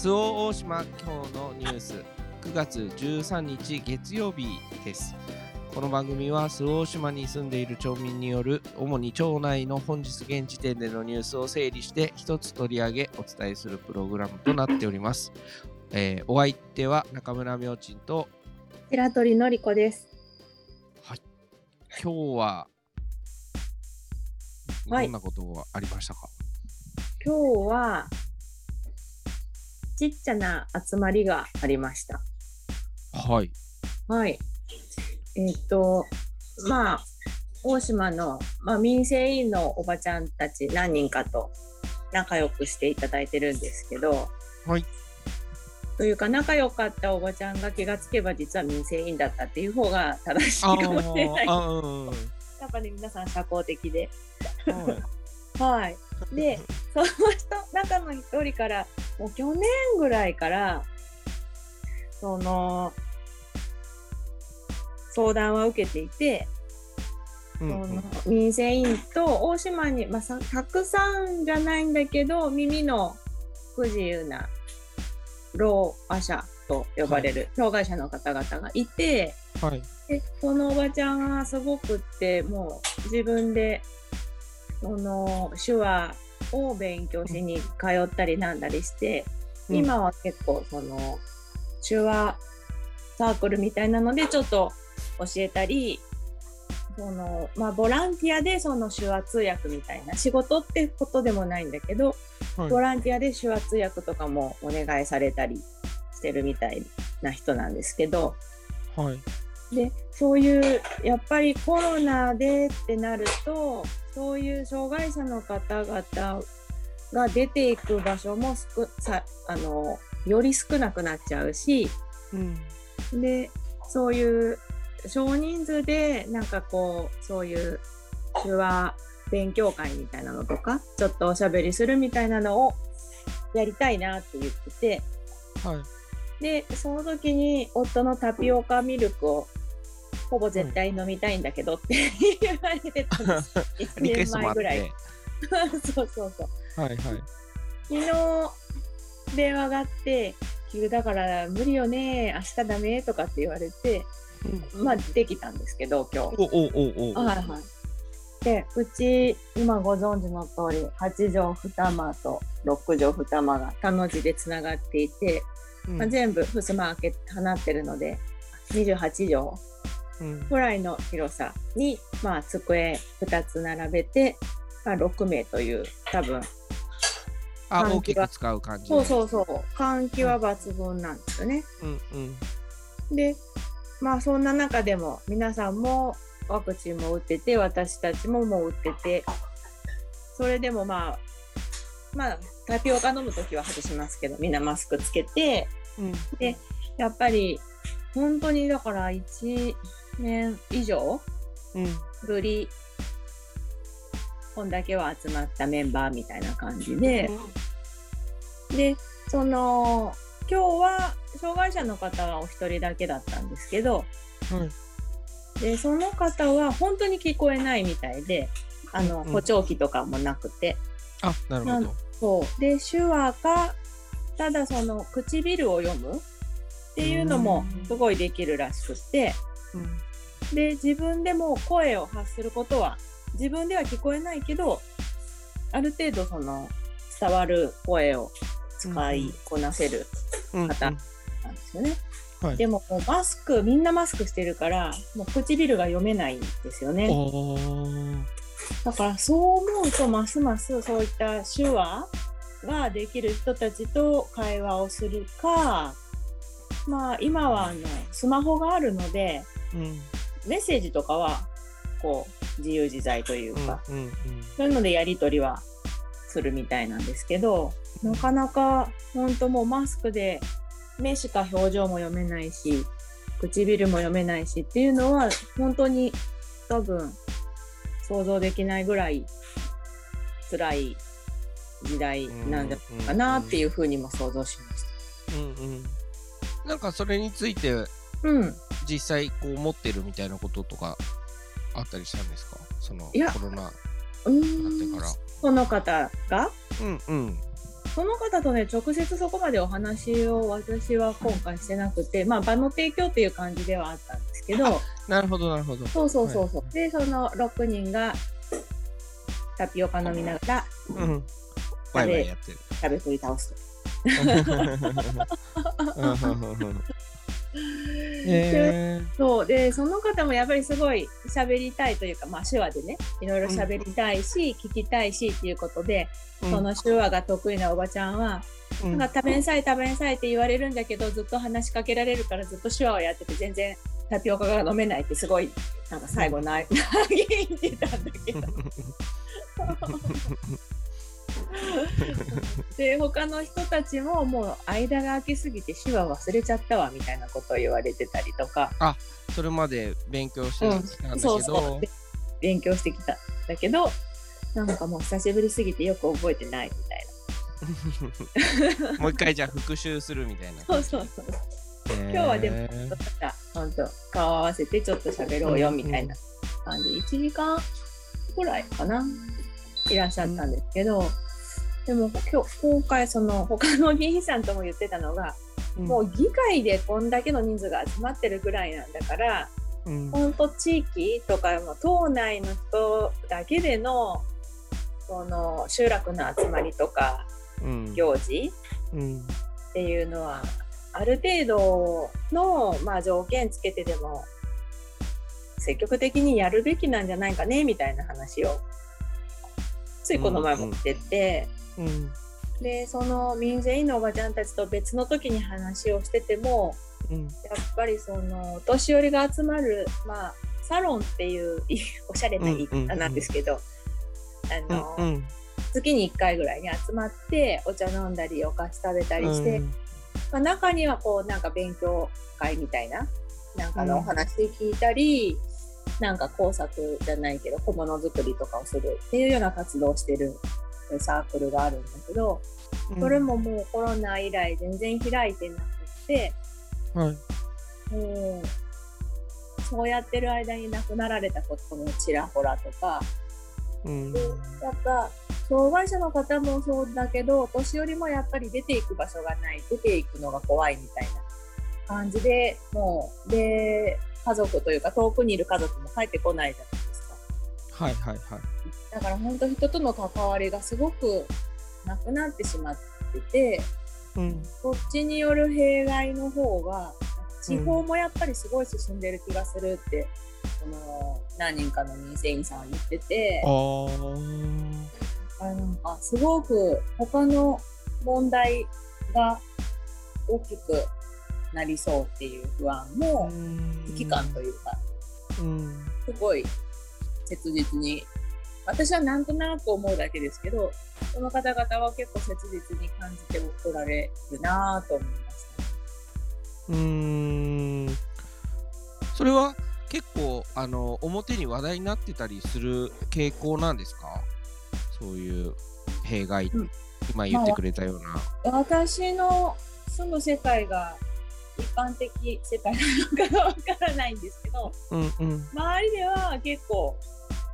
周防大島今日のニュース。9月13日月曜日です。この番組は周防大島に住んでいる町民による主に町内の本日現時点でのニュースを整理して一つ取り上げお伝えするプログラムとなっております、えーお相手は中村明珍と白鳥のりこです。今日ははい。どんなことがありましたか、今日はちっちゃな集まりがありました。はいはい。えっ、と、まあ、大島の、まあ、民生委員のおばちゃんたち何人かと仲良くしていただいてるんですけど、はいというか仲良かったおばちゃんが気がつけば実は民生委員だったっていう方が正しいあかもしれないやっぱり皆さん社交的で。はい はい。で、その人、中の一人から、もう去年ぐらいから、その、相談は受けていて、うんうん。その民生委員と大島に、まあ、さたくさんじゃないんだけど、耳の不自由な老婆者と呼ばれる障害者の方々がいて、はい。でそのおばちゃんはすごくってもう自分でその手話を勉強しに通ったりなんだりして、うん今は結構その手話サークルみたいなのでちょっと教えたりそのまあボランティアでその手話通訳みたいな仕事ってことでもないんだけど、はいボランティアで手話通訳とかもお願いされたりしてるみたいな人なんですけど。はいでそういうやっぱりコロナでってなるとそういう障害者の方々が出ていく場所も少さあのより少なくなっちゃうしうんでそういう少人数でなんかこうそういう手話勉強会みたいなのとかちょっとおしゃべりするみたいなのをやりたいなって言ってて。はいでその時に夫のタピオカミルクをほぼ絶対飲みたいんだけどって言われてたんです1リクエ年前ぐらい。そうそうそう。はいはい。昨日電話があって急だから無理よね明日ダメとかって言われてまあできたんですけど今日。おおおおはいはい。でうち今ご存知の通り8畳2間と6畳2間が田の字でつながっていて、うん。まあ、全部襖開け放ってるので28畳うんぐらいの広さに、まあ、机2つ並べて、まあ、6名という多分。あ大きく使う感じ。そうそうそう。換気は抜群なんですよね。うんうん。でまあそんな中でも皆さんもワクチンも打ってて私たちももう打っててそれでもまあまあタピオカ飲む時は外しますけどみんなマスクつけて。うん。でやっぱり本当にだから1年以上？うん。ぶり。こんだけは集まったメンバーみたいな感じで、でその今日は障害者の方がお一人だけだったんですけど。はいでその方は本当に聞こえないみたいであのうん。補聴器とかもなくて、あなるほど。そう。で手話かただその唇を読むっていうのもすごいできるらしくて。うんで自分でも声を発することは自分では聞こえないけどある程度その伝わる声を使いこなせるうん方なんですよね。はいでももうマスクみんなマスクしてるからもう唇が読めないんですよね。だからそう思うとますますそういった手話ができる人たちと会話をするかまあ今はあのスマホがあるのでうんメッセージとかはこう自由自在というか、うんうんそういうのでやり取りはするみたいなんですけどなかなか本当もうマスクで目しか表情も読めないし唇も読めないしっていうのは本当に多分想像できないぐらい辛い時代なんじゃないかなっていうふうにも想像しましうんうん。なんかそれについてた。うん、実際こう思ってるみたいなこととかあったりしたんですか？そのコロナになうってから。その方が？うんうん。その方とね直接そこまでお話を私は今回してなくてまあ場の提供っていう感じではあったんですけど。なるほどなるほど。そうそうそうそう、はい。でその6人がタピオカ飲みながらうん。ワイワイやってる。食べ振り倒すと。へそうでその方もやっぱりすごい喋りたいというか、まあ、手話でねいろいろ喋りたいし、聞きたいしっていうことで、ーその手話が得意なおばちゃんは、うん。なんか食べんさい食べんさいって言われるんだけどずっと話しかけられるからずっと手話をやってて全然タピオカが飲めないってすごいなんか最後な 嘆いてたんだけど。で他の人たちももう間が空きすぎて手話忘れちゃったわみたいなことを言われてたりとか。それまで勉強してたんだけそうそどう。で勉強してきたんだけどなんかもう久しぶりすぎてよく覚えてないみたい もう一回じゃあ復習するみたいな。なそうそうそう。今今日はでも本当顔合わせてちょっと喋ろうよみたいな感じ、1時間ぐらいかな。いらっしゃったんですけど、でも今日今回その 他の議員さんとも言ってたのが、もう議会でこんだけの人数が集まってるぐらいなんだからうん、本当地域とかも党内の人だけでのその集落の集まりとかうん、行事うん、っていうのはある程度の、まあ、条件つけてでも積極的にやるべきなんじゃないかねみたいな話をついこの前もしてて、うん、でその民生委員のおばちゃんたちと別の時に話をしててもうん、やっぱりそのお年寄りが集まる、まあ、サロンっていうい おしゃれな言い方なんですけど、あのうん、月に1回ぐらいに集まってお茶飲んだりお菓子食べたりして、まあ、中にはこうなんか勉強会みたいななんかのお話聞いたり、なんか工作じゃないけど小物作りとかをするっていうような活動をしてるサークルがあるんだけど、うん。それ、ももうコロナ以来全然開いてなくて。はい、もうそうやってる間に亡くなられたこともちらほらとか、うん、でやっぱ障害者の方もそうだけどお年寄りもやっぱり出ていく場所がない出ていくのが怖いみたいな感じでもうで家族というか遠くにいる家族も帰ってこないじゃないはい、はい、はい。だから本当人との関わりがすごくなくなってしまっててうん、こっちによる弊害の方が地方もやっぱりすごい進んでる気がするって、その何人かの民生委員さんは言ってて。あー。あなんかすごく他の問題が大きくなりそうっていう不安も危機感というかうん、すごい切実に。私はなんとなく思うだけですけどその方々は結構切実に感じておられるなぁと思いました。うーん。それは結構あの表に話題になってたりする傾向なんですか？そういう弊害、うん。今言ってくれたような。私の住む世界が一般的世界なのかわからないんですけどうんうん。周りでは結構、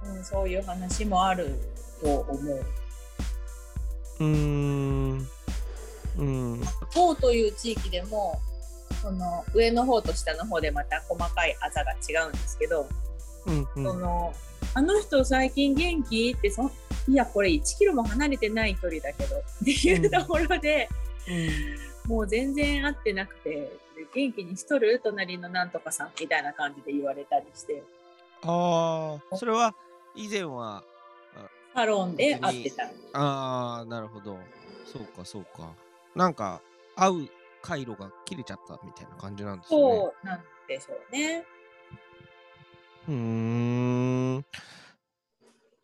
うん、そういう話もあると思う。うーん。うん。方という地域でもその上の方と下の方でまた細かいあざが違うんですけど、うんうそんのあの人最近元気ってそいやこれ1キロも離れてない距離だけど っていうところで、もう全然会ってなくてで元気にしとる？隣のなんとかさんみたいな感じで言われたりして。ああそれは以前はサロンで会ってた。ああなるほどそうかそうかなんか会う回路が切れちゃったみたいな感じなんですね。そうなんでしょうね。うーん。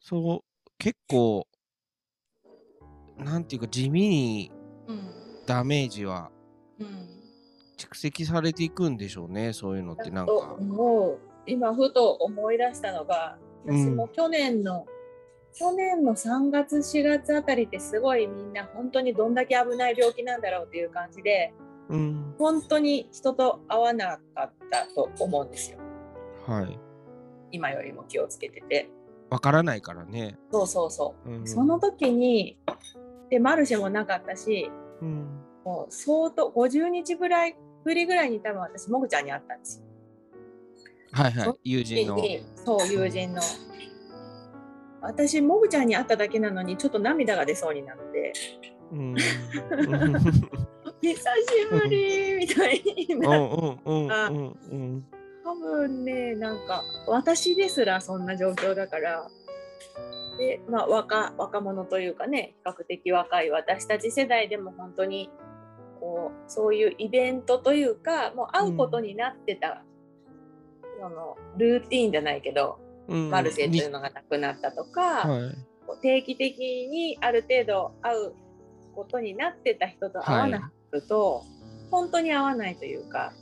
そう、結構、なんていうか地味にうんダメージはうん蓄積されていくんでしょうね、そういうのってなんとか。今ふと思い出したのがうん私も去年の、去年の3月4月あたりってすごいみんな本当にどんだけ危ない病気なんだろうっていう感じでうん。本当に人と会わなかったと思うんですよはい。今よりも気をつけててわからないからね。そうそうそううん、その時にでマルシェもなかったしうんもう相当50日ぐらいぶりぐらいに多分私もぐちゃんに会ったんですよ。はいはそい友人の。でそう友人の。私もぐちゃんに会っただけなのにちょっと涙が出そうになって。うん「久しぶり!」みたいにうなっんうんうんうんうん。多分ねなんか私ですらそんな状況だから。で、まあ、若若者というかね比較的若い私たち世代でも本当にこうそういうイベントというかもう会うことになってた、そのルーティーンじゃないけど、うん。マルシェというのがなくなったとか、はい定期的にある程度会うことになってた人と会わなくなると、本当に会わないというか。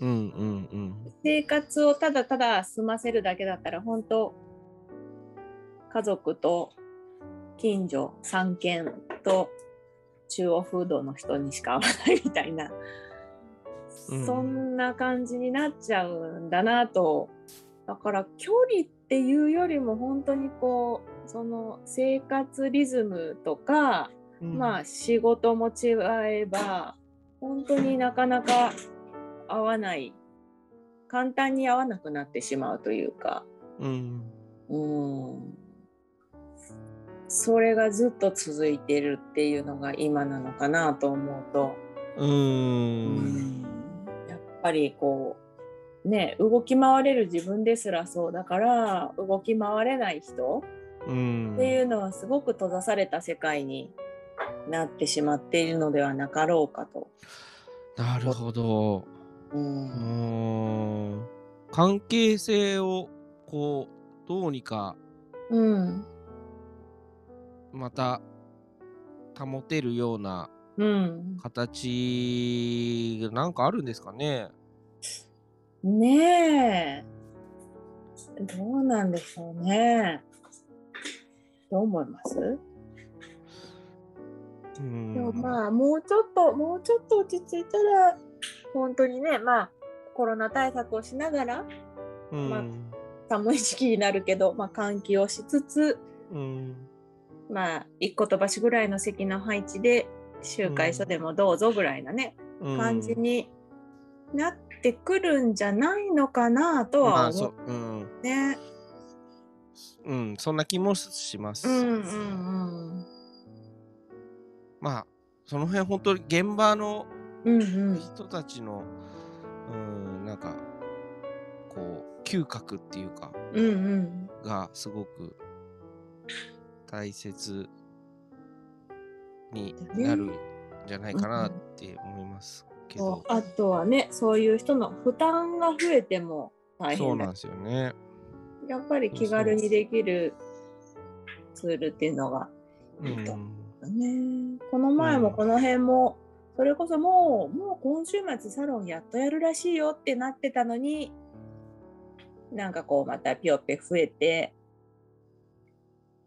うんうんうん。生活をただただ済ませるだけだったら本当家族と近所3軒と中央フードの人にしか会わないみたいな、うんそんな感じになっちゃうんだなと。だから距離っていうよりも本当にこうその生活リズムとか、うん。まあ仕事も違えば本当になかなか合わない簡単に合わなくなってしまうというか。うん。うん。それがずっと続いてるっていうのが今なのかなと思うと、うーんぱりこうね動き回れる自分ですらそうだから動き回れない人うん。っていうのはすごく閉ざされた世界になってしまっているのではなかろうかと。なるほど。ううんーん。関係性をこうどうにかうん。また保てるようなうん、形がなんかあるんですかね？ねえ。どうなんでしょうね。どう思います？うん。でもまあもうちょっともうちょっと落ち着いたら本当にねまあコロナ対策をしながらうん。まあ寒い時期になるけど、まあ、換気をしつつうん。まあ一個飛ばしぐらいの席の配置で集会所でもどうぞぐらいなね、うん。感じになってくるんじゃないのかなとまは思あそううん。うね。うんそんな気もします、うんうんまあその辺本当に現場のうんうんうん。人たちのうんなんかこう嗅覚っていうかうんうん。がすごく大切になるんじゃないかなって思いますけど、あとはねそういう人の負担が増えても大変だ。そうなんですよね。やっぱり気軽にできるツールっていうのがういいとん。ね。この前もこの辺も、それこそもうもう今週末サロンやっとやるらしいよってなってたのになんかこうまたピヨペ増えて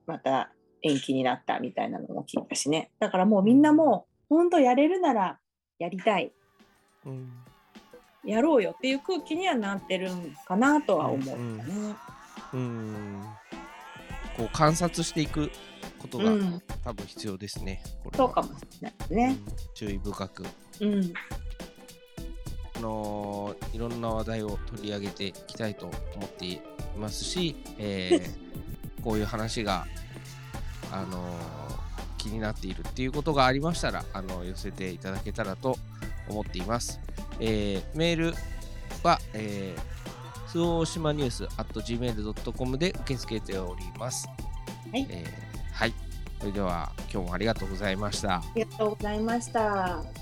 また延期になったみたいなのも聞いたしね。だからもうみんなもう本当やれるならやりたい。うん。やろうよっていう空気にはなってるんかなとは思うね。うん。こう観察していくことがうん、多分必要ですね。これは。そうかもしれないね。うん注意深く、うん、あのーいろんな話題を取り上げていきたいと思っていますし、えー こういう話が、あのー気になっているっていうことがありましたら、あの寄せていただけたらと思っています。えーメールは、えー、スオーシマニュース at gmail.com で受け付けております。はいえーはい。それでは今日もありがとうございました。ありがとうございました。